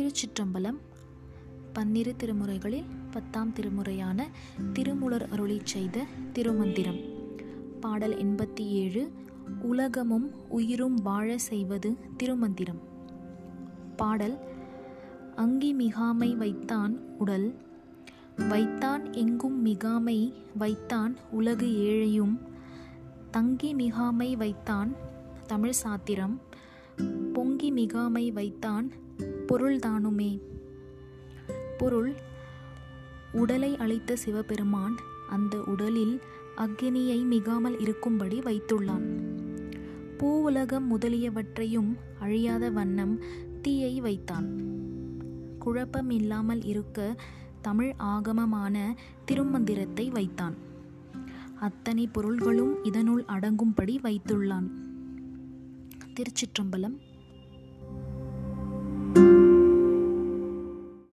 திருச்சிற்றம்பலம் பன்னிரு திருமுறைகளில் பத்தாம் திருமுறையான திருமுலர் அருளி செய்த திருமந்திரம். பாடல் எண்பத்தி ஏழு உலகமும் உயிரும் வாழ செய்வது திருமந்திரம். பாடல் அங்கி மிகாமை வைத்தான் உடல் வைத்தான் எங்கும் மிகாமை வைத்தான் உலகு ஏழையும் தங்கி மிகாமை வைத்தான் தமிழ் சாத்திரம் பொங்கி மிகாமை வைத்தான் பொருள்தானுமே பொருள் உடலை அளித்த சிவபெருமான் அந்த உடலில் அக்னியை மிகாமல் இருக்கும்படி வைத்துள்ளான். பூவுலகம் முதலியவற்றையும் அழியாத வண்ணம் தீயை வைத்தான். குழப்பம் இல்லாமல் இருக்க தமிழ் ஆகமமான திருமந்திரத்தை வைத்தான். அத்தனை பொருள்களும் இதனுள் அடங்கும்படி வைத்துள்ளான். திருச்சிற்றம்பலம்